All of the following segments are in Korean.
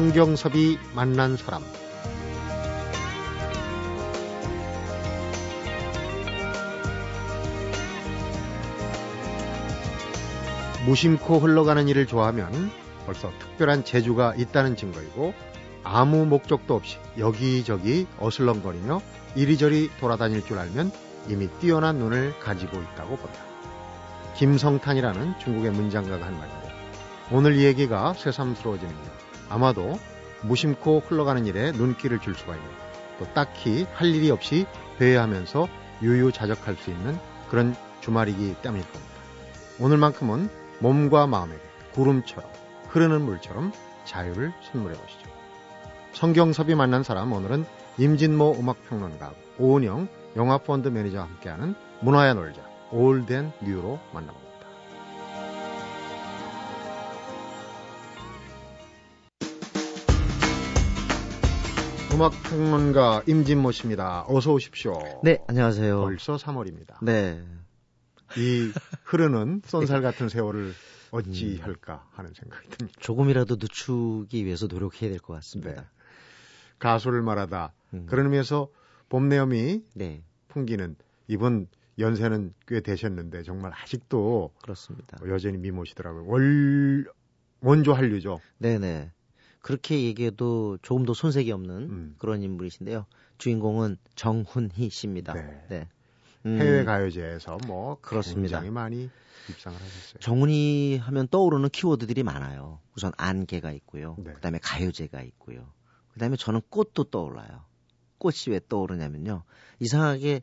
성경섭이 만난 사람 무심코 흘러가는 일을 좋아하면 벌써 특별한 재주가 있다는 증거이고 아무 목적도 없이 여기저기 어슬렁거리며 이리저리 돌아다닐 줄 알면 이미 뛰어난 눈을 가지고 있다고 본다. 김성탄이라는 중국의 문장가가 한 말인데 오늘 이 얘기가 새삼스러워지는 게 아마도 무심코 흘러가는 일에 눈길을 줄 수가 있는 또 딱히 할 일이 없이 배회하면서 유유자적할 수 있는 그런 주말이기 때문일 겁니다. 오늘만큼은 몸과 마음에게 구름처럼 흐르는 물처럼 자유를 선물해 보시죠. 성경섭이 만난 사람 오늘은 임진모 음악평론가 오은영 영화펀드 매니저와 함께하는 문화야 놀자 올덴 뉴로 만나봅니다. 음악평론가 임진모 씨입니다. 어서 오십시오. 네, 안녕하세요. 벌써 3월입니다. 네. 이 흐르는 쏜살 같은 세월을 어찌 음. 할까 하는 생각이 듭니다. 조금이라도 늦추기 위해서 노력해야 될 것 같습니다. 네. 가수를 말하다 음. 그런 의미에서 봄내음이 네, 풍기는 이번 연세는 꽤 되셨는데 정말 아직도 그렇습니다. 여전히 미모시더라고요. 월 원조 한류죠. 네네. 그렇게 얘기해도 조금 더 손색이 없는 음. 그런 인물이신데요. 주인공은 정훈희 씨입니다. 네. 음, 해외 가요제에서 뭐 그렇습니다. 굉장히 많이 입상을 하셨어요. 정훈이 하면 떠오르는 키워드들이 많아요. 우선 안개가 있고요. 네. 그다음에 가요제가 있고요. 그다음에 저는 꽃도 떠올라요. 꽃이 왜 떠오르냐면요. 이상하게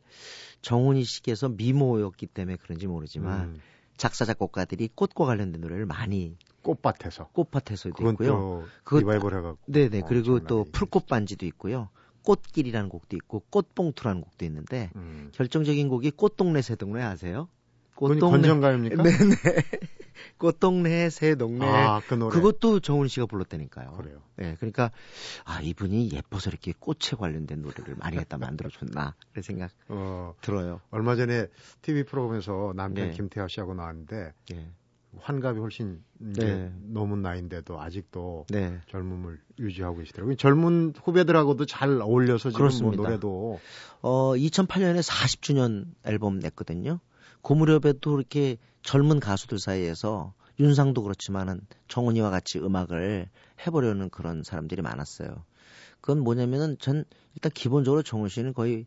정훈이 씨께서 미모였기 때문에 그런지 모르지만 음, 작사 작곡가들이 꽃과 관련된 노래를 많이 꽃밭에서 꽃밭에서도 그건 있고요. 또 그것- 리바이벌 해갖고 네네. 어, 그리고 또 풀꽃 반지도 있고요. 꽃길이라는 곡도 있고 꽃봉투라는 곡도 있는데 음. 결정적인 곡이 꽃동네 새동네 아세요? 그건 건전가요입니까? 네네. 꽃동네 새동네. 아, 그 노래. 그것도 정훈 씨가 불렀다니까요. 그래요. 네, 그러니까 아 이분이 예뻐서 이렇게 꽃에 관련된 노래를 많이 갖다 만들어줬나 그런 생각 어, 들어요. 얼마 전에 TV 프로그램에서 남편 네. 김태하 씨하고 나왔는데 네, 환갑이 훨씬 네. 넘은 나이인데도 아직도 네, 젊음을 유지하고 계시더라고요. 젊은 후배들하고도 잘 어울려서 지금 뭐 그렇습니다. 노래도 어 2008년에 40주년 앨범 냈거든요. 그 무렵에도 이렇게 젊은 가수들 사이에서 윤상도 그렇지만은 정훈이와 같이 음악을 해보려는 그런 사람들이 많았어요. 그건 뭐냐면은 전 일단 기본적으로 정훈 씨는 거의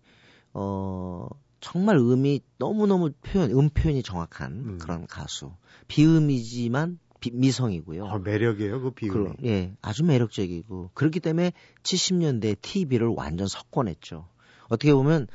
어 정말 음이 너무너무 표현, 음 표현이 정확한 음. 그런 가수. 비음이지만 비- 미성이고요. 아, 매력이에요. 그 비음이. 그, 예, 아주 매력적이고 그렇기 때문에 70년대 TV를 완전 석권했죠. 어떻게 보면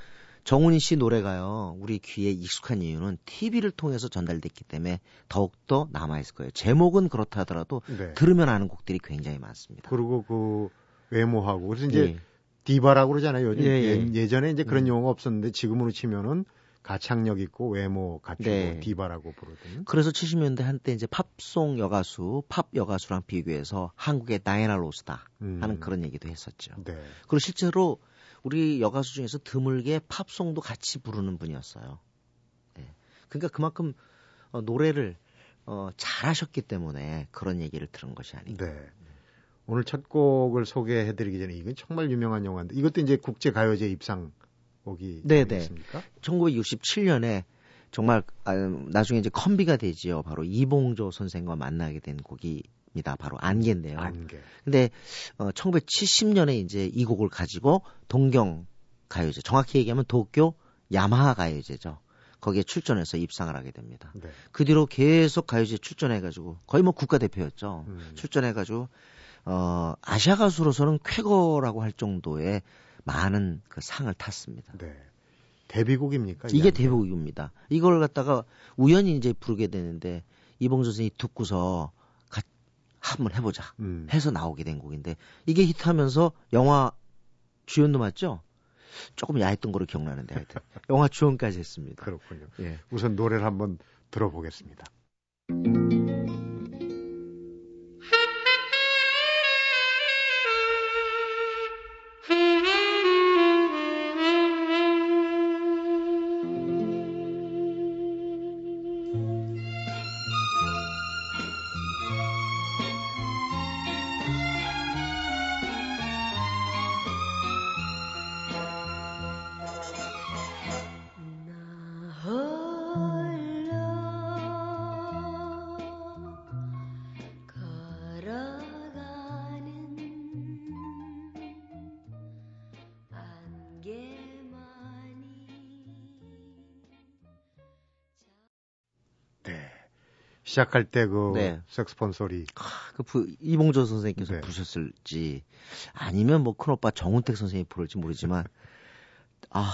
정훈이 씨 노래가요, 우리 귀에 익숙한 이유는 TV를 통해서 전달됐기 때문에 더욱더 남아있을 거예요. 제목은 그렇다 하더라도 네. 들으면 아는 곡들이 굉장히 많습니다. 그리고 그 외모하고 그래서 이제 예, 디바라고 그러잖아요. 요즘 예, 예. 전에 이제 그런 음. 용어가 없었는데 지금으로 치면은 가창력 있고 외모 갖추고 네. 디바라고 부르던. 그래서 70년대 한때 이제 팝송 여가수, 팝 여가수랑 비교해서 한국의 다이애나 로스다 음. 하는 그런 얘기도 했었죠. 네. 그리고 실제로 우리 여가수 중에서 드물게 팝송도 같이 부르는 분이었어요. 네. 그러니까 그만큼 어, 노래를 어, 잘하셨기 때문에 그런 얘기를 들은 것이 아닌가. 네. 오늘 첫 곡을 소개해드리기 전에 이건 정말 유명한 영화인데 이것도 이제 국제 가요제 입상 곡이 네, 네. 아니겠습니까? 1967년에 정말 아, 나중에 이제 컴비가 되지요. 바로 이봉조 선생과 만나게 된 곡입니다. 바로 안개인데요. 안개. 근데 어, 1970년에 이제 이 곡을 가지고 동경 가요제, 정확히 얘기하면 도쿄 야마하 가요제죠. 거기에 출전해서 입상을 하게 됩니다. 네. 그 뒤로 계속 가요제 출전해가지고 거의 뭐 국가대표였죠. 음. 출전해가지고 어 아시아 가수로서는 쾌거라고 할 정도의 많은 그 상을 탔습니다. 네. 데뷔곡입니까? 이게? 데뷔곡입니다. 이걸 갖다가 우연히 이제 부르게 되는데 이봉조 선생이 듣고서 가, 한번 해보자 음. 해서 나오게 된 곡인데 이게 히트하면서 영화 주연도 맞죠? 조금 야했던 거로 기억나는데 하여튼 영화 주연까지 했습니다. 그렇군요. 예. 우선 노래를 한번 들어보겠습니다. 시작할 때그 네. 색스폰 소리. 아, 그 부, 이봉조 선생님께서 네. 부르셨을지 아니면 뭐 큰오빠 정운택 선생님이 부를지 모르지만 아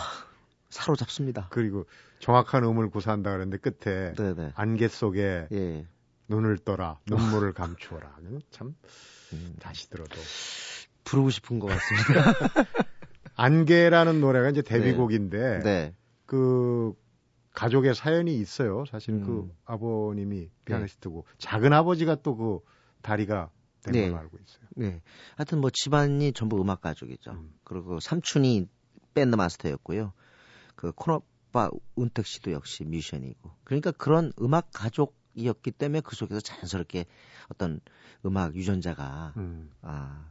사로잡습니다. 그리고 정확한 음을 구사한다 그랬는데 끝에 네네. 네. 안개 속에 예. 눈을 떠라 눈물을 감추어라. 참 음. 다시 들어도 부르고 싶은 것 같습니다. 안개라는 노래가 이제 데뷔곡인데 네. 네. 그 가족의 사연이 있어요. 사실 그 음. 그 아버님이 네. 피아니스트고 네. 작은 아버지가 또 그 다리가 된 네. 걸로 알고 있어요. 네. 하여튼 뭐 집안이 전부 음악 가족이죠. 음. 그리고 삼촌이 밴드 마스터였고요. 그 코너바 운택 씨도 역시 뮤지션이고. 그러니까 그런 음악 가족이었기 때문에 그 속에서 자연스럽게 어떤 음악 유전자가 음. 아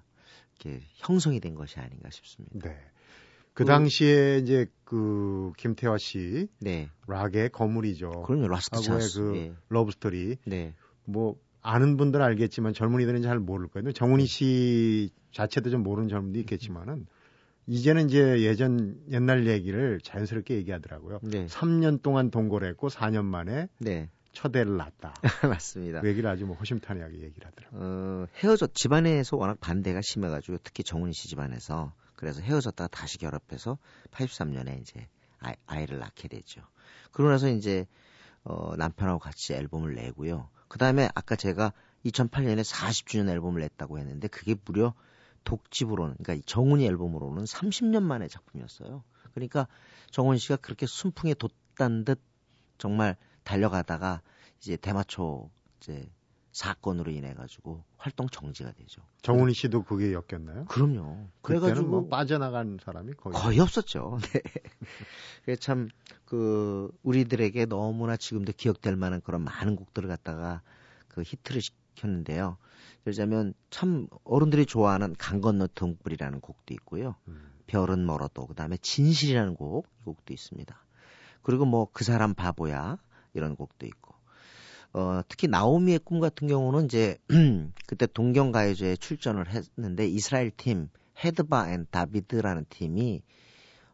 이렇게 형성이 된 것이 아닌가 싶습니다. 네. 그, 그 당시에 이제 그 김태화 씨 네. 락의 거물이죠. 그럼요. Last Chance. 그 예. Love Story. 네. 뭐 아는 분들은 알겠지만 젊은이들은 잘 모를 거예요. 정훈희 씨 자체도 좀 모르는 젊은이도 있겠지만은 이제는 이제 예전 옛날 얘기를 자연스럽게 얘기하더라고요. 네. 3년 동안 동거를 했고 4년 만에 네. 첫애를 낳았다. 맞습니다. 그 얘기를 아주 뭐 허심탄회하게 얘기를 하더라고요. 어, 헤어졌 집안에서 워낙 반대가 심해가지고 특히 정훈희 씨 집안에서 그래서 헤어졌다가 다시 결합해서 83년에 이제 아이, 아이를 낳게 되죠. 그러고 나서 이제 어, 남편하고 같이 앨범을 내고요. 그 다음에 아까 제가 2008년에 40주년 앨범을 냈다고 했는데 그게 무려 독집으로는 그러니까 정훈이 앨범으로는 30년 만의 작품이었어요. 그러니까 정훈 씨가 그렇게 순풍에 돋단 듯 정말 달려가다가 이제 대마초 이제 사건으로 인해 가지고 활동 정지가 되죠. 정훈이 씨도 그게 엮였나요? 그럼요. 그래가지고 뭐 빠져나간 사람이 거의 거의 없었죠. 네. 그게 참 그 우리들에게 너무나 지금도 기억될 만한 그런 많은 곡들을 갖다가 그 히트를 시켰는데요. 예를 자면 참 어른들이 좋아하는 강 건너 등불이라는 곡도 있고요. 음. 별은 멀어도 그다음에 진실이라는 곡, 이 곡도 있습니다. 그리고 뭐 그 사람 바보야 이런 곡도 있고. 어, 특히 나오미의 꿈 같은 경우는 이제 그때 동경 가요제에 출전을 했는데 이스라엘 팀 Hedva and David라는 팀이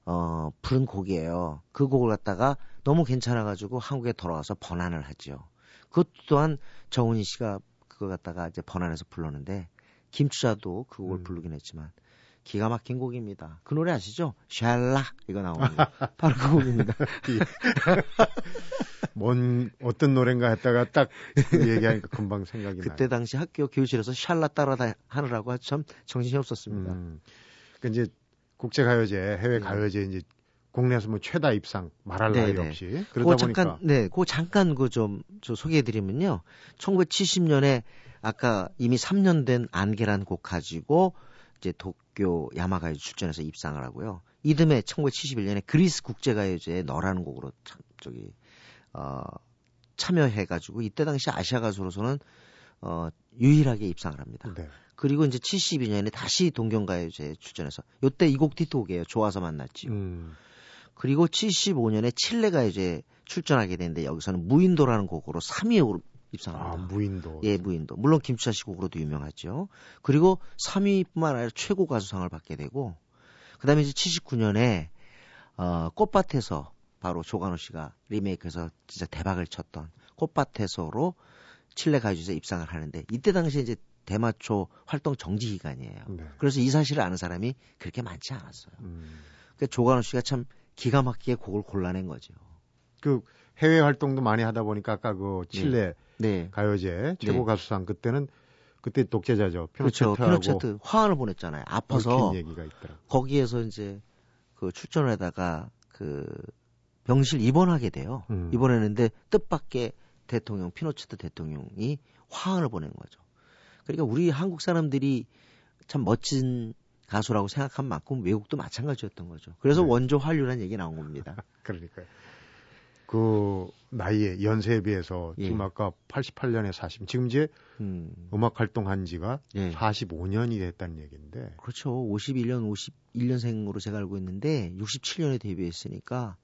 어, 부른 곡이에요. 그 곡을 갖다가 너무 괜찮아가지고 한국에 돌아와서 번안을 하죠. 그것 또한 정훈희 씨가 그거 갖다가 이제 번안해서 불렀는데 김추자도 그 곡을 음. 부르긴 했지만 기가 막힌 곡입니다. 그 노래 아시죠? 샬라 이거 나옵니다. 바로 그 곡입니다. 뭔 어떤 노래인가 했다가 딱 그 얘기하니까 금방 생각이 나요. 그때 당시 학교 교실에서 샬라 따라 하느라고 참 정신이 없었습니다. 음, 그 이제 국제 가요제, 해외 네. 가요제 이제 국내에서 뭐 최다 입상 말할 네네. 나위 없이 그러다 그 잠깐, 보니까 네, 그 잠깐 그좀 소개해드리면요. 1970년에 아까 이미 3년 된 안개란 곡 가지고 이제 도쿄 야마가요 출전해서 입상을 하고요. 이듬해 1971년에 그리스 국제가요제에 너라는 곡으로 참 저기 어 참여해가지고 이때 당시 아시아 가수로서는 어 유일하게 입상을 합니다. 네. 그리고 이제 72년에 다시 동경가요제에 출전해서 요때 이곡 디토곡이에요. 좋아서 만났지요. 음. 그리고 75년에 칠레가요제에 출전하게 되는데 여기서는 무인도라는 곡으로 3위에 입상합니다. 아, 무인도. 예, 무인도. 물론 김추자 씨 곡으로도 유명하죠. 그리고 3위뿐만 아니라 최고 가수상을 받게 되고 그다음에 이제 79년에 어, 꽃밭에서 바로 조관호 씨가 리메이크해서 진짜 대박을 쳤던 꽃밭에서로 칠레 가요제에 입상을 하는데 이때 당시에 이제 대마초 활동 정지 기간이에요. 네. 그래서 이 사실을 아는 사람이 그렇게 많지 않았어요. 음. 그러니까 조관호 씨가 참 기가 막히게 곡을 골라낸 거죠. 그 해외 활동도 많이 하다 보니까 아까 그 칠레 네. 네. 가요제 최고 네. 가수상 그때는 그때 독재자죠. 피노체트하고 그렇죠. 피노체트 화환을 보냈잖아요. 아파서 있더라. 거기에서 이제 그 출전을 하다가 그 병실 입원하게 돼요. 음. 입원했는데 뜻밖의 대통령 피노체트 대통령이 화환을 보낸 거죠. 그러니까 우리 한국 사람들이 참 멋진 가수라고 생각한 만큼 외국도 마찬가지였던 거죠. 그래서 네. 원조 한류라는 얘기 나온 겁니다. 그러니까요. 그 나이에 연세에 비해서 예. 지금 아까 88년에 40, 지금 이제 음. 악 활동한 지가 예. 45년이 됐다는 얘기인데. 그렇죠. 51년, 51년생으로 제가 알고 있는데 67년에 데뷔했으니까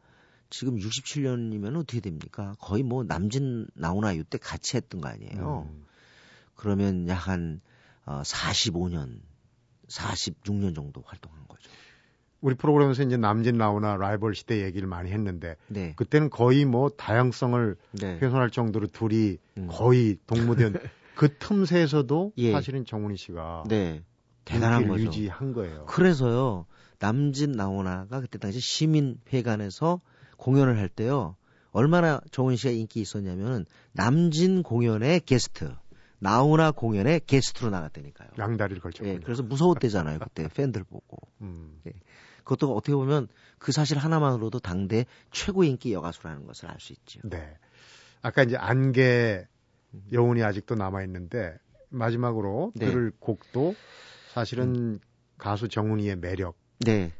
지금 67년이면 어떻게 됩니까? 거의 뭐 남진 나오나 이때 같이 했던 거 아니에요. 음. 그러면 약한 어, 45년 46년 정도 활동한 거죠. 우리 프로그램에서 이제 남진 나오나 라이벌 시대 얘기를 많이 했는데 네. 그때는 거의 뭐 다양성을 네. 훼손할 정도로 둘이 음. 거의 동무된 그 틈새에서도 예. 사실은 정훈이 씨가 네. 대단한 거죠. 유지한 거예요. 그래서요. 남진 나오나가 그때 당시 시민회관에서 공연을 할 때요. 얼마나 정훈 씨가 인기 있었냐면은 남진 공연의 게스트, 나오나 공연의 게스트로 나갔다니까요. 양다리를 걸쳤군요. 예, 그래서 무서웠대잖아요. 그때 팬들 보고. 음. 그것도 어떻게 보면 그 사실 하나만으로도 당대 최고 인기 여가수라는 것을 알 수 있죠. 네. 아까 이제 안개 여운이 아직도 남아 있는데 마지막으로 네. 들을 곡도 사실은 가수 정훈이의 매력 네.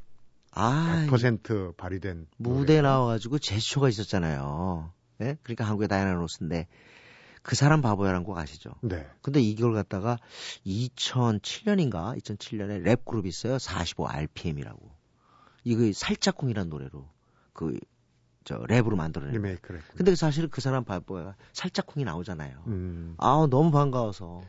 아, 100% 발휘된 무대에 노래예요. 나와가지고 제스처가 있었잖아요. 예? 그러니까 한국의 다이아나 로스인데 그 사람 바보야라는 곡 아시죠? 네. 근데 이걸 갖다가 2007년인가 2007년에 랩 그룹이 있어요. 45 RPM이라고. 이거 살짝쿵이라는 노래로 그 저 랩으로 만들어낸. 리메이크를. 근데 사실 그 사람 바보야 살짝쿵이 나오잖아요. 음. 아 너무 반가워서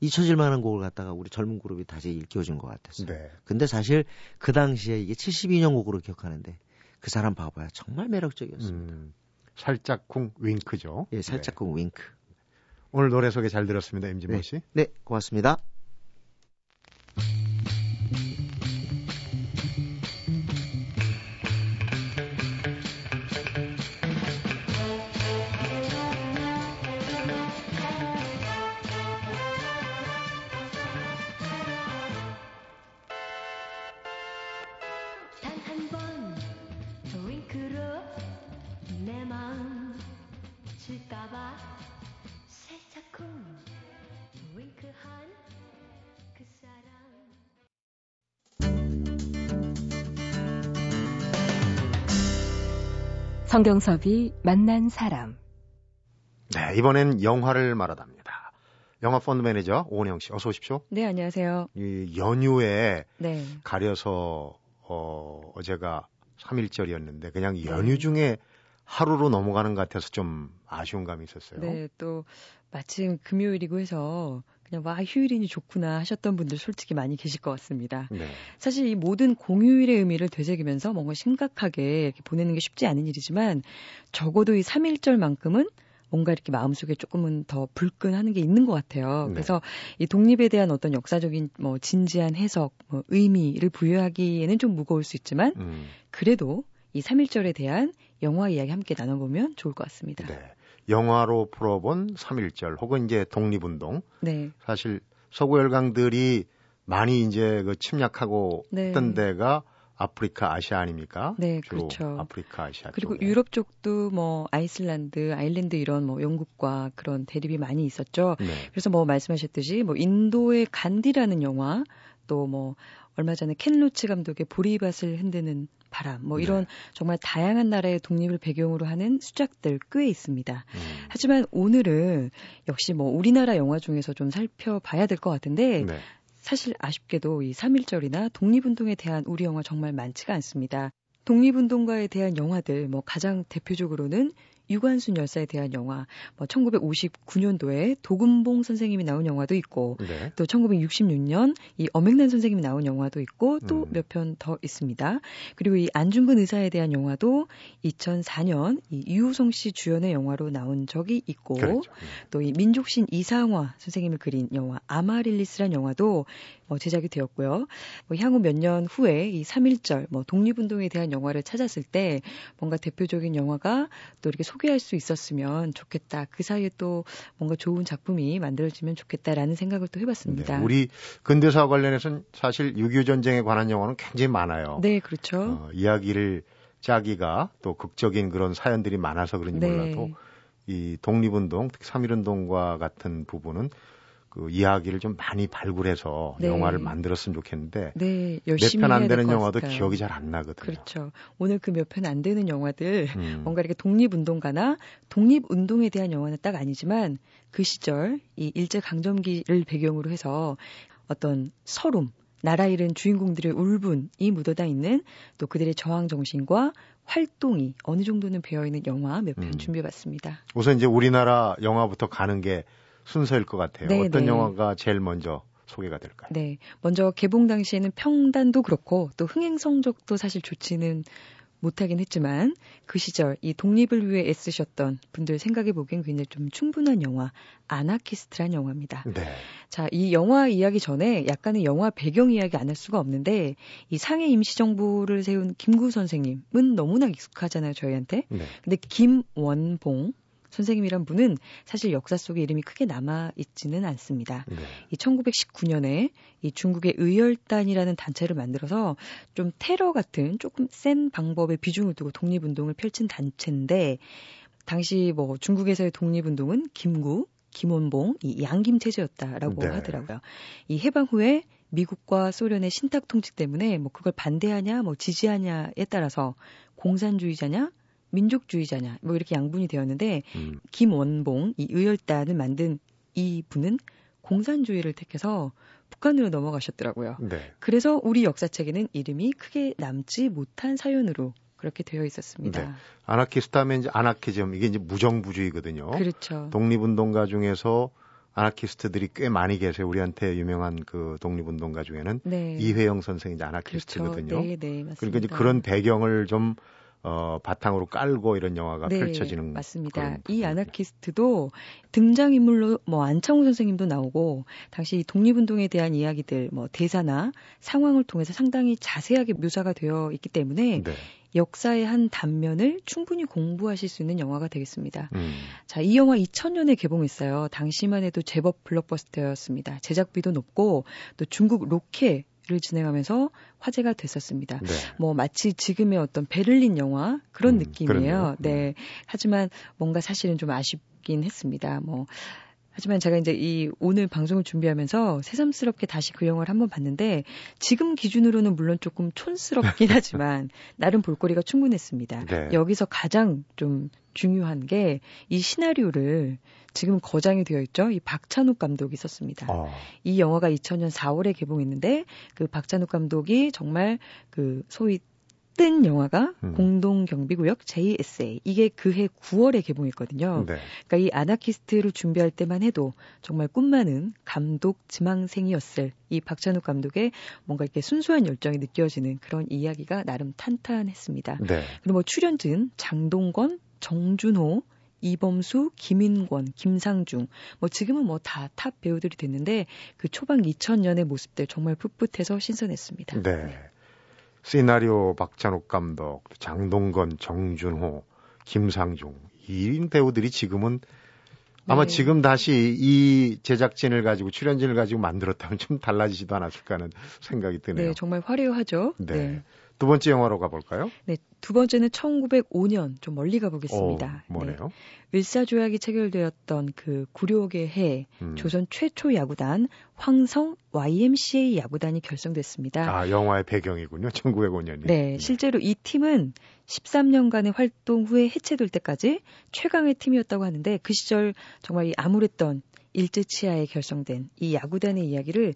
잊혀질 만한 곡을 갖다가 우리 젊은 그룹이 다시 일깨워준 것 같았어요. 네. 근데 사실 그 당시에 이게 72년 곡으로 기억하는데 그 사람 바보야 정말 매력적이었습니다. 음. 살짝쿵 윙크죠. 예, 살짝쿵 윙크. 네. 오늘 노래 소개 잘 들었습니다. 임진모 네. 씨. 네, 고맙습니다. 성경섭이 만난 사람. 네, 이번엔 영화를 말하답니다. 영화 펀드 매니저 오은영 씨, 어서 오십시오. 네, 안녕하세요. 이 연휴에 네. 가려서 어, 어제가 3일절이었는데 그냥 네. 연휴 중에 하루로 넘어가는 것 같아서 좀 아쉬운 감이 있었어요. 네, 또 마침 금요일이고 해서 그냥 와 휴일이니 좋구나 하셨던 분들 솔직히 많이 계실 것 같습니다. 네. 사실 이 모든 공휴일의 의미를 되새기면서 뭔가 심각하게 보내는 게 쉽지 않은 일이지만 적어도 이 3일절만큼은 뭔가 이렇게 마음속에 조금은 더 불끈하는 게 있는 것 같아요. 네. 그래서 이 독립에 대한 어떤 역사적인 뭐 진지한 해석, 뭐 의미를 부여하기에는 좀 무거울 수 있지만 음, 그래도 이 3일절에 대한 영화 이야기 함께 나눠보면 좋을 것 같습니다. 네. 영화로 풀어본 3.1절 혹은 이제 독립운동. 네. 사실 서구 열강들이 많이 이제 그 침략하고 네. 했던 데가 아프리카, 아시아 아닙니까? 네, 그렇죠. 아프리카, 아시아 그리고 쪽에. 유럽 쪽도 뭐 아이슬란드, 아일랜드 이런 뭐 영국과 그런 대립이 많이 있었죠. 네. 그래서 뭐 말씀하셨듯이 뭐 인도의 간디라는 영화 또 뭐 얼마 전에 켄 로치 감독의 보리밭을 흔드는 바람 뭐 이런 네. 정말 다양한 나라의 독립을 배경으로 하는 수작들 꽤 있습니다. 음, 하지만 오늘은 역시 뭐 우리나라 영화 중에서 좀 살펴봐야 될 것 같은데 네. 사실 아쉽게도 이 3.1절이나 독립운동에 대한 우리 영화 정말 많지가 않습니다. 독립운동가에 대한 영화들, 뭐 가장 대표적으로는 유관순 열사에 대한 영화, 뭐 1959년도에 도금봉 선생님이 나온 영화도 있고, 네. 또 1966년 이 엄앵란 선생님이 나온 영화도 있고 또 음. 몇편 더 있습니다. 그리고 이 안중근 의사에 대한 영화도 2004년 이 유호성 씨 주연의 영화로 나온 적이 있고 그렇죠. 또이 민족신 이상화 선생님을 그린 영화 아마릴리스란 영화도 뭐 제작이 되었고요. 뭐 향후 몇 년 후에 이 3.1절 뭐 독립운동에 대한 영화를 찾았을 때 뭔가 대표적인 영화가 또 이렇게 소개할 수 있었으면 좋겠다. 그 사이에 또 뭔가 좋은 작품이 만들어지면 좋겠다라는 생각을 또 해봤습니다. 네. 우리 근대사와 관련해서는 사실 6.25 전쟁에 관한 영화는 굉장히 많아요. 네, 그렇죠. 어, 이야기를 짜기가 또 극적인 그런 사연들이 많아서 그런지 네. 몰라도 이 독립운동, 특히 3.1운동과 같은 부분은 그 이야기를 좀 많이 발굴해서 네. 영화를 만들었으면 좋겠는데 네, 몇 열심히 편안 되는 것 영화도 같아요. 기억이 잘 안 나거든요. 그렇죠. 오늘 그 몇 편 안 되는 영화들 음, 뭔가 이렇게 독립운동가나 독립운동에 대한 영화는 딱 아니지만 그 시절 이 일제 강점기를 배경으로 해서 어떤 서름, 나라 잃은 주인공들의 울분이 묻어다 있는 또 그들의 저항 정신과 활동이 어느 정도는 배어 있는 영화 몇편 음. 준비해봤습니다. 우선 이제 우리나라 영화부터 가는 게 순서일 것 같아요. 네, 어떤 네. 영화가 제일 먼저 소개가 될까요? 네. 먼저 개봉 당시에는 평단도 그렇고 또 흥행 성적도 사실 좋지는 못하긴 했지만 그 시절 이 독립을 위해 애쓰셨던 분들 생각해 보기엔 굉장히 좀 충분한 영화 아나키스트란 영화입니다. 네. 자, 이 영화 이야기 전에 약간의 영화 배경 이야기 안 할 수가 없는데 이 상해 임시정부를 세운 김구 선생님은 너무나 익숙하잖아요, 저희한테. 네. 근데 김원봉 선생님이란 분은 사실 역사 속에 이름이 크게 남아 있지는 않습니다. 네. 이 1919년에 이 중국의 의열단이라는 단체를 만들어서 좀 테러 같은 조금 센 방법에 비중을 두고 독립운동을 펼친 단체인데 당시 뭐 중국에서의 독립운동은 김구, 김원봉, 이 양김 체제였다라고 네. 하더라고요. 이 해방 후에 미국과 소련의 신탁 통치 때문에 뭐 그걸 반대하냐, 뭐 지지하냐에 따라서 공산주의자냐, 민족주의자냐, 뭐 이렇게 양분이 되었는데 음, 김원봉 이 의열단을 만든 이 분은 공산주의를 택해서 북한으로 넘어가셨더라고요. 네. 그래서 우리 역사책에는 이름이 크게 남지 못한 사연으로 그렇게 되어 있었습니다. 네. 아나키스트 하면 이제 아나키즘 이게 이제 무정부주의거든요. 그렇죠. 독립운동가 중에서 아나키스트들이 꽤 많이 계세요. 우리한테 유명한 그 독립운동가 중에는 네. 이회영 선생이 이제 그렇죠. 아나키스트거든요. 네, 네, 맞습니다. 그러니까 이제 그런 배경을 좀 어, 바탕으로 깔고 이런 영화가 네, 펼쳐지는 맞습니다. 이. 아나키스트도 등장 인물로 뭐 안창호 선생님도 나오고 당시 독립운동에 대한 이야기들 뭐 대사나 상황을 통해서 상당히 자세하게 묘사가 되어 있기 때문에 네. 역사의 한 단면을 충분히 공부하실 수 있는 영화가 되겠습니다. 음, 자, 이 영화 2000년에 개봉했어요. 당시만 해도 제법 블록버스터였습니다. 제작비도 높고 또 중국 로케 를 진행하면서 화제가 됐었습니다. 네. 뭐 마치 지금의 어떤 베를린 영화 그런 음, 느낌이에요. 그렇네요. 네. 하지만 뭔가 사실은 좀 아쉽긴 했습니다. 뭐 하지만 제가 이제 이 오늘 방송을 준비하면서 새삼스럽게 다시 그 영화를 한번 봤는데 지금 기준으로는 물론 조금 촌스럽긴 하지만 나름 볼거리가 충분했습니다. 네. 여기서 가장 좀 중요한 게 이 시나리오를 지금 거장이 되어 있죠. 이 박찬욱 감독이 썼습니다. 어, 이 영화가 2000년 4월에 개봉했는데 그 박찬욱 감독이 정말 그 소위 뜬 영화가 음. 공동경비구역 JSA 이게 그해 9월에 개봉했거든요. 네. 그러니까 이 아나키스트를 준비할 때만 해도 정말 꿈 많은 감독 지망생이었을 이 박찬욱 감독의 뭔가 이렇게 순수한 열정이 느껴지는 그런 이야기가 나름 탄탄했습니다. 네. 그리고 뭐 출연진 장동건, 정준호, 이범수, 김인권, 김상중, 뭐 지금은 뭐 다 탑 배우들이 됐는데 그 초반 2000년의 모습들 정말 풋풋해서 신선했습니다. 네. 시나리오 박찬욱 감독, 장동건, 정준호, 김상중 1인 배우들이 지금은 아마 네. 지금 다시 이 제작진을 가지고 출연진을 가지고 만들었다면 좀 달라지지도 않았을까 하는 생각이 드네요. 네, 정말 화려하죠. 네. 네. 두 번째 영화로 가볼까요? 네, 두 번째는 1905년 좀 멀리 가보겠습니다. 어, 뭐네요? 네, 을사조약이 체결되었던 그 구룡의 해 음. 조선 최초 야구단 황성 YMCA 야구단이 결성됐습니다. 아, 영화의 배경이군요. 1905년이. 네, 실제로 이 팀은 13년간의 활동 후에 해체될 때까지 최강의 팀이었다고 하는데 그 시절 정말 이 암울했던 일제 치하에 결성된 이 야구단의 이야기를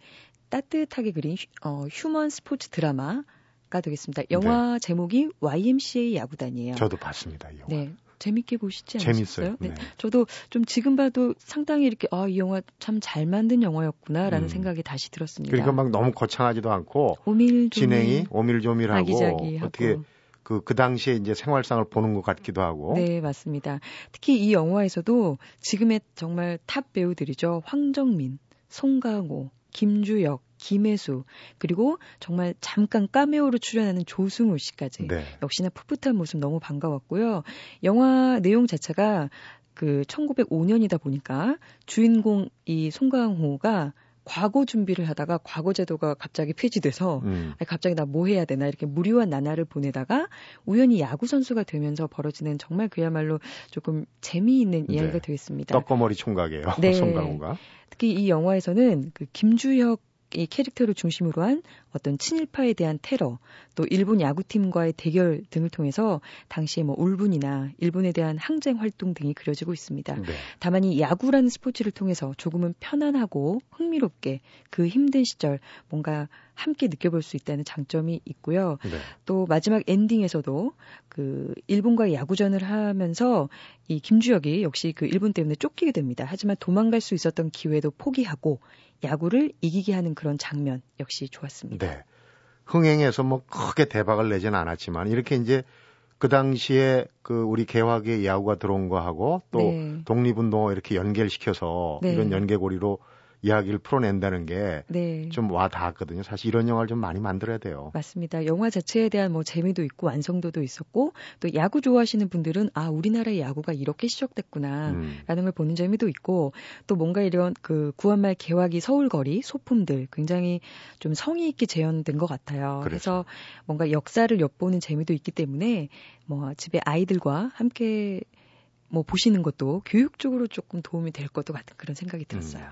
따뜻하게 그린 휴, 어, 휴먼 스포츠 드라마 가 되겠습니다. 영화 제목이 YMCA 야구단이에요. 저도 봤습니다. 이 영화. 네. 재밌게 보시지 재밌어요. 않으셨어요? 네. 저도 좀 지금 봐도 상당히 이렇게 아, 이 영화 참 잘 만든 영화였구나라는 음. 생각이 다시 들었습니다. 그러니까 막 너무 거창하지도 않고 오밀조밀 진행이 오밀조밀하고 아기자기하고. 어떻게 그, 그 당시에 이제 생활상을 보는 것 같기도 하고. 네, 맞습니다. 특히 이 영화에서도 지금의 정말 탑 배우들이죠. 황정민, 송강호, 김주혁, 김혜수, 그리고 정말 잠깐 까메오로 출연하는 조승우 씨까지. 네. 역시나 풋풋한 모습 너무 반가웠고요. 영화 내용 자체가 그 1905년이다 보니까 주인공 이 송강호가 과거 준비를 하다가 과거 제도가 갑자기 폐지돼서 음. 아니, 갑자기 나 뭐 해야 되나 이렇게 무료한 나날을 보내다가 우연히 야구 선수가 되면서 벌어지는 정말 그야말로 조금 재미있는 네. 이야기가 되겠습니다. 떡거머리 총각이에요. 네. 송강호가. 특히 이 영화에서는 그 김주혁 이 캐릭터를 중심으로 한 어떤 친일파에 대한 테러, 또 일본 야구팀과의 대결 등을 통해서 당시에 뭐 울분이나 일본에 대한 항쟁 활동 등이 그려지고 있습니다. 네. 다만 이 야구라는 스포츠를 통해서 조금은 편안하고 흥미롭게 그 힘든 시절 뭔가 함께 느껴볼 수 있다는 장점이 있고요. 네. 또 마지막 엔딩에서도 그 일본과의 야구전을 하면서 이 김주혁이 역시 그 일본 때문에 쫓기게 됩니다. 하지만 도망갈 수 있었던 기회도 포기하고 야구를 이기게 하는 그런 장면 역시 좋았습니다. 네. 흥행해서 뭐 크게 대박을 내진 않았지만 이렇게 이제 그 당시에 그 우리 개화계 야구가 들어온 거하고 또 네. 독립운동을 이렇게 연결시켜서 네. 이런 연계고리로 이야기를 풀어낸다는 게 네. 좀와 닿았거든요. 사실 이런 영화를 좀 많이 만들어야 돼요. 맞습니다. 영화 자체에 대한 뭐 재미도 있고 완성도도 있었고 또 야구 좋아하시는 분들은 아 우리나라의 야구가 이렇게 시작됐구나. 음. 라는 걸 보는 재미도 있고 또 뭔가 이런 그 구한말 개화기 서울거리 소품들 굉장히 좀 성의 있게 재현된 것 같아요. 그렇죠. 그래서 뭔가 역사를 엿보는 재미도 있기 때문에 뭐 집에 아이들과 함께 뭐 보시는 것도 교육적으로 조금 도움이 될 것도 같은 그런 생각이 들었어요.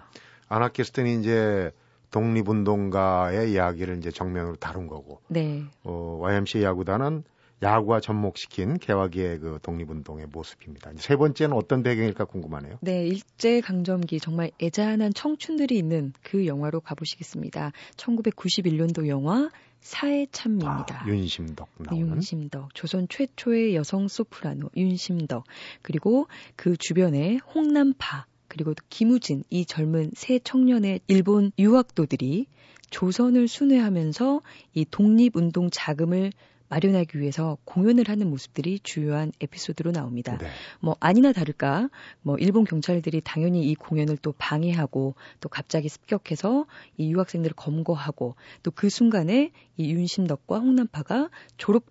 아나키스트는 이제 독립운동가의 이야기를 이제 정면으로 다룬 거고, 네. 어, YMCA 야구단은 야구와 접목시킨 개화기의 그 독립운동의 모습입니다. 이제 세 번째는 어떤 배경일까 궁금하네요. 네, 일제 강점기 정말 애잔한 청춘들이 있는 그 영화로 가보시겠습니다. 1991년도 영화 사회 참미입니다. 아, 윤심덕 나오는. 윤심덕, 조선 최초의 여성 소프라노 윤심덕, 그리고 그 주변에 홍남파, 그리고 또 김우진 이 젊은 새 청년의 일본 유학도들이 조선을 순회하면서 이 독립운동 자금을 마련하기 위해서 공연을 하는 모습들이 주요한 에피소드로 나옵니다. 네. 뭐 아니나 다를까 뭐 일본 경찰들이 당연히 이 공연을 또 방해하고 또 갑자기 습격해서 이 유학생들을 검거하고 또 그 순간에 이 윤심덕과 홍남파가 졸업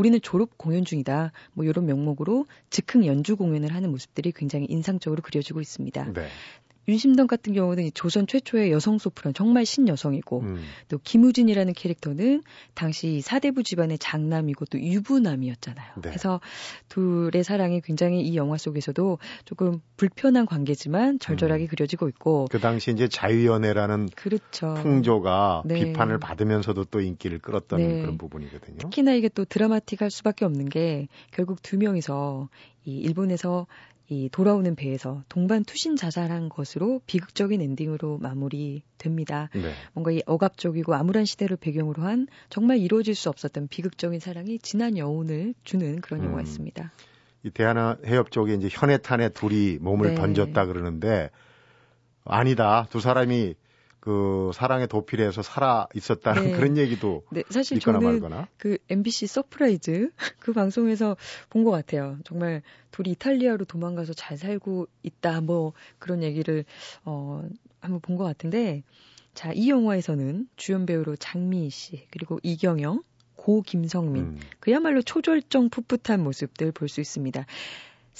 우리는 졸업 공연 중이다. 뭐 이런 명목으로 즉흥 연주 공연을 하는 모습들이 굉장히 인상적으로 그려지고 있습니다. 네. 윤심덕 같은 경우는 이 조선 최초의 여성 소프란 정말 신여성이고 음, 또 김우진이라는 캐릭터는 당시 사대부 집안의 장남이고 또 유부남이었잖아요. 네. 그래서 둘의 사랑이 굉장히 이 영화 속에서도 조금 불편한 관계지만 절절하게 음. 그려지고 있고 그 당시 이제 자유연애라는 그렇죠. 풍조가 네. 비판을 받으면서도 또 인기를 끌었던 네. 그런 부분이거든요. 특히나 이게 또 드라마틱할 수밖에 없는 게 결국 두 명이서 이 일본에서 이 돌아오는 배에서 동반 투신 자살한 것으로 비극적인 엔딩으로 마무리됩니다. 네. 뭔가 이 억압적이고 암울한 시대를 배경으로 한 정말 이루어질 수 없었던 비극적인 사랑이 진한 여운을 주는 그런 음. 영화였습니다. 이 대하나 해협 쪽에 이제 현해탄에 둘이 몸을 네. 던졌다 그러는데 아니다. 두 사람이 그 사랑의 도피에서 살아 있었다는 네. 그런 얘기도 네, 사실 믿거나 저는 말거나. 그 MBC Surprise 그 방송에서 본 것 같아요. 정말 둘이 이탈리아로 도망가서 잘 살고 있다 뭐 그런 얘기를 어 한번 본 것 같은데 자 이 영화에서는 주연 배우로 장미희 씨 그리고 이경영 고 임성민 음, 그야말로 초절정 풋풋한 모습들 볼 수 있습니다.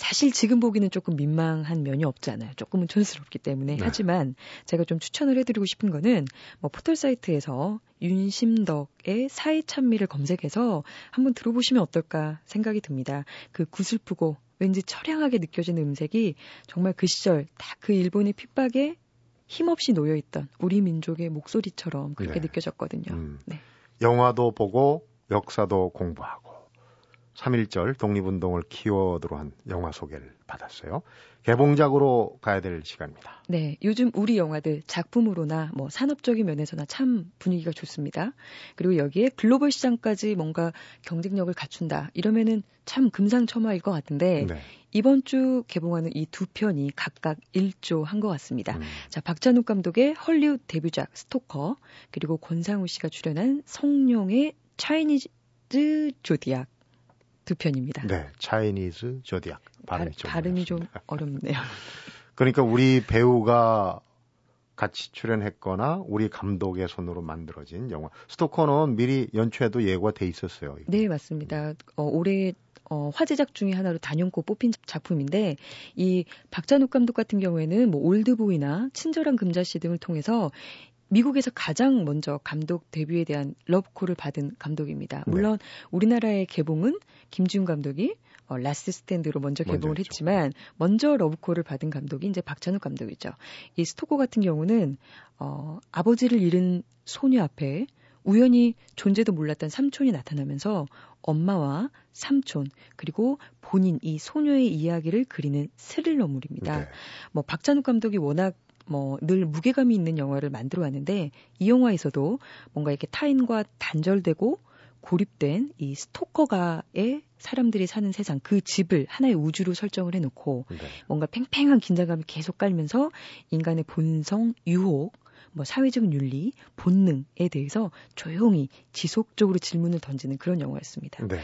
사실 지금 보기는 조금 민망한 면이 없지 않아요. 조금은 촌스럽기 때문에. 네. 하지만 제가 좀 추천을 해드리고 싶은 거는 뭐 포털 사이트에서 윤심덕의 사회 찬미를 검색해서 한번 들어보시면 어떨까 생각이 듭니다. 그 구슬프고 왠지 처량하게 느껴지는 음색이 정말 그 시절 다그 일본의 핍박에 힘없이 놓여있던 우리 민족의 목소리처럼 그렇게 네. 느껴졌거든요. 음. 네. 영화도 보고 역사도 공부하고 3.1절 독립운동을 키워드로 한 영화 소개를 받았어요. 개봉작으로 가야 될 시간입니다. 네, 요즘 우리 영화들 작품으로나 뭐 산업적인 면에서나 참 분위기가 좋습니다. 그리고 여기에 글로벌 시장까지 뭔가 경쟁력을 갖춘다. 이러면은 참 금상첨화일 것 같은데 네. 이번 주 개봉하는 이 두 편이 각각 1조 한 것 같습니다. 음, 자, 박찬욱 감독의 헐리우드 데뷔작 스토커 그리고 권상우 씨가 출연한 성룡의 차이니즈 Zodiac 두 편입니다. 네. Chinese Zodiac. 발음이, 발- 좀 발음이 좀 어렵습니다. 어렵네요. 그러니까 우리 배우가 같이 출연했거나 우리 감독의 손으로 만들어진 영화. Stoker는 미리 연초에도 예고가 돼 있었어요. 이거. 네, 맞습니다. 어, 올해 어, 화제작 중에 하나로 단연코 뽑힌 작품인데 이 박찬욱 감독 같은 경우에는 뭐 올드보이나 친절한 금자씨 등을 통해서 미국에서 가장 먼저 감독 데뷔에 대한 러브콜을 받은 감독입니다. 네. 물론 우리나라의 개봉은 김지운 감독이 어, Last Stand로 먼저 먼저 개봉을 했죠. 했지만 먼저 러브콜을 받은 감독이 이제 박찬욱 감독이죠. 이 Stoker 같은 경우는 어, 아버지를 잃은 소녀 앞에 우연히 존재도 몰랐던 삼촌이 나타나면서 엄마와 삼촌 그리고 본인 이 소녀의 이야기를 그리는 스릴러물입니다. 네. 뭐 박찬욱 감독이 워낙 뭐 늘 무게감이 있는 영화를 만들어 왔는데 이 영화에서도 뭔가 이렇게 타인과 단절되고 고립된 이 Stoker가의 사람들이 사는 세상 그 집을 하나의 우주로 설정을 해놓고 네. 뭔가 팽팽한 긴장감이 계속 깔면서 인간의 본성, 유혹, 뭐 사회적 윤리, 본능에 대해서 조용히 지속적으로 질문을 던지는 그런 영화였습니다. 네.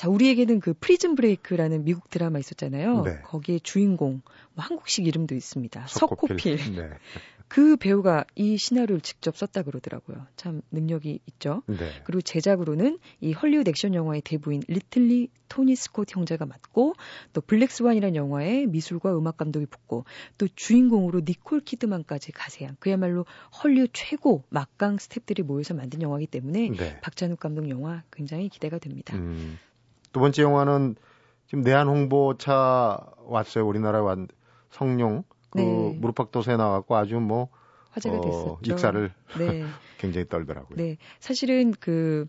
자, 우리에게는 그 Prison Break라는 미국 드라마 있었잖아요. 네. 거기에 주인공 뭐 한국식 이름도 있습니다. 석호필. 네. 그 배우가 이 시나리오를 직접 썼다 그러더라고요. 참 능력이 있죠. 네. 그리고 제작으로는 이 헐리우드 액션 영화의 대부인 리들리 토니 스콧 형제가 맡고 또 블랙스완이라는 영화에 미술과 음악 감독이 붙고 또 주인공으로 니콜 키드만까지 가세한 그야말로 헐리우드 최고 막강 스탭들이 모여서 만든 영화이기 때문에 네. 박찬욱 감독 영화 굉장히 기대가 됩니다. 음, 두 번째 영화는 지금 내한 홍보차 왔어요. 우리나라에 왔 성룡 그 네. 무릎팍도서에 나왔고 아주 뭐 화제가 어, 됐었죠. 익사를 네. 굉장히 떨더라고요. 네. 사실은 그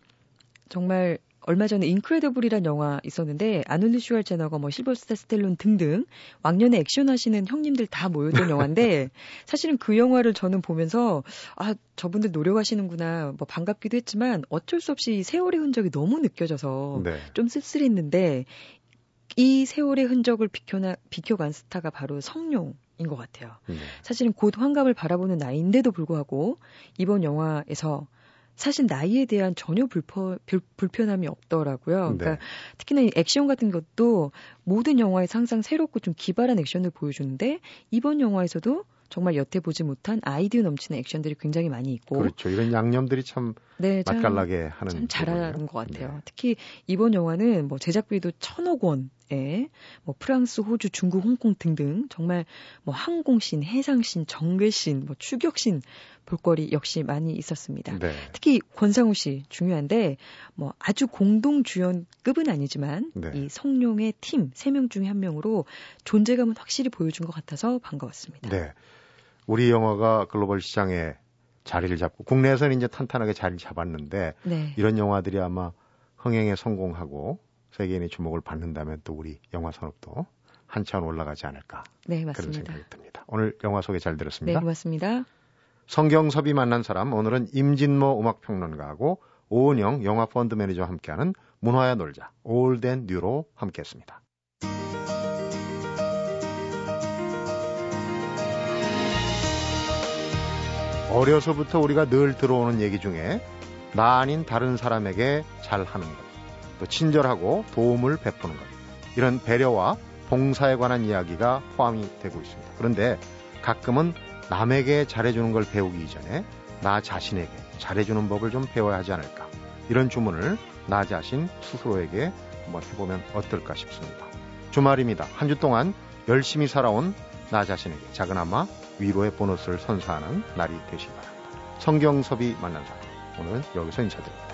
정말 얼마 전에 인크레더블이란 영화 있었는데 아놀드 슈왈제너가 뭐 실버스타 스텔론 등등 왕년에 액션 하시는 형님들 다 모였던 영화인데 사실은 그 영화를 저는 보면서 아 저분들 노력하시는구나 뭐 반갑기도 했지만 어쩔 수 없이 이 세월의 흔적이 너무 느껴져서 네. 좀 씁쓸했는데 이 세월의 흔적을 비켜나 비켜간 스타가 바로 성룡 인 것 같아요. 네. 사실은 곧 환갑을 바라보는 나이인데도 불구하고 이번 영화에서 사실 나이에 대한 전혀 불편, 불, 불편함이 없더라고요. 네. 그러니까 특히나 이 액션 같은 것도 모든 영화에서 항상 새롭고 좀 기발한 액션을 보여주는데 이번 영화에서도 정말 여태 보지 못한 아이디어 넘치는 액션들이 굉장히 많이 있고 그렇죠. 이런 양념들이 참 네, 참 맛깔나게 하는 참 잘하는. 것 같아요. 네. 특히 이번 영화는 뭐 제작비도 천억 원에 뭐 프랑스, 호주, 중국, 홍콩 등등 정말 뭐 항공신, 해상신, 정글신, 뭐 추격신 볼거리 역시 많이 있었습니다. 네. 특히 권상우 씨 중요한데 뭐 아주 공동 주연급은 아니지만 네. 이 성룡의 팀 세 명 중에 한 명으로 존재감은 확실히 보여준 것 같아서 반가웠습니다. 네. 우리 영화가 글로벌 시장에 자리를 잡고 국내에서는 이제 탄탄하게 자리를 잡았는데 네. 이런 영화들이 아마 흥행에 성공하고 세계인의 주목을 받는다면 또 우리 영화 산업도 한참 올라가지 않을까 네, 그런 맞습니다. 생각이 듭니다. 오늘 영화 소개 잘 네, 들었습니다. 고맙습니다. 성경섭이 만난 사람 오늘은 임진모 음악평론가하고 오은영 영화 펀드 매니저와 함께하는 문화야 놀자 올덴 뉴로 함께했습니다. 어려서부터 우리가 늘 들어오는 얘기 중에 나 아닌 다른 사람에게 잘하는 것, 또 친절하고 도움을 베푸는 것, 이런 배려와 봉사에 관한 이야기가 포함이 되고 있습니다. 그런데 가끔은 남에게 잘해주는 걸 배우기 이전에 나 자신에게 잘해주는 법을 좀 배워야 하지 않을까. 이런 주문을 나 자신 스스로에게 한번 해보면 어떨까 싶습니다. 주말입니다. 한 주 동안 열심히 살아온 나 자신에게 작은아마 위로의 보너스를 선사하는 날이 되시기 바랍니다. 성경섭이 만난 사람. 오늘은 여기서 인사드립니다.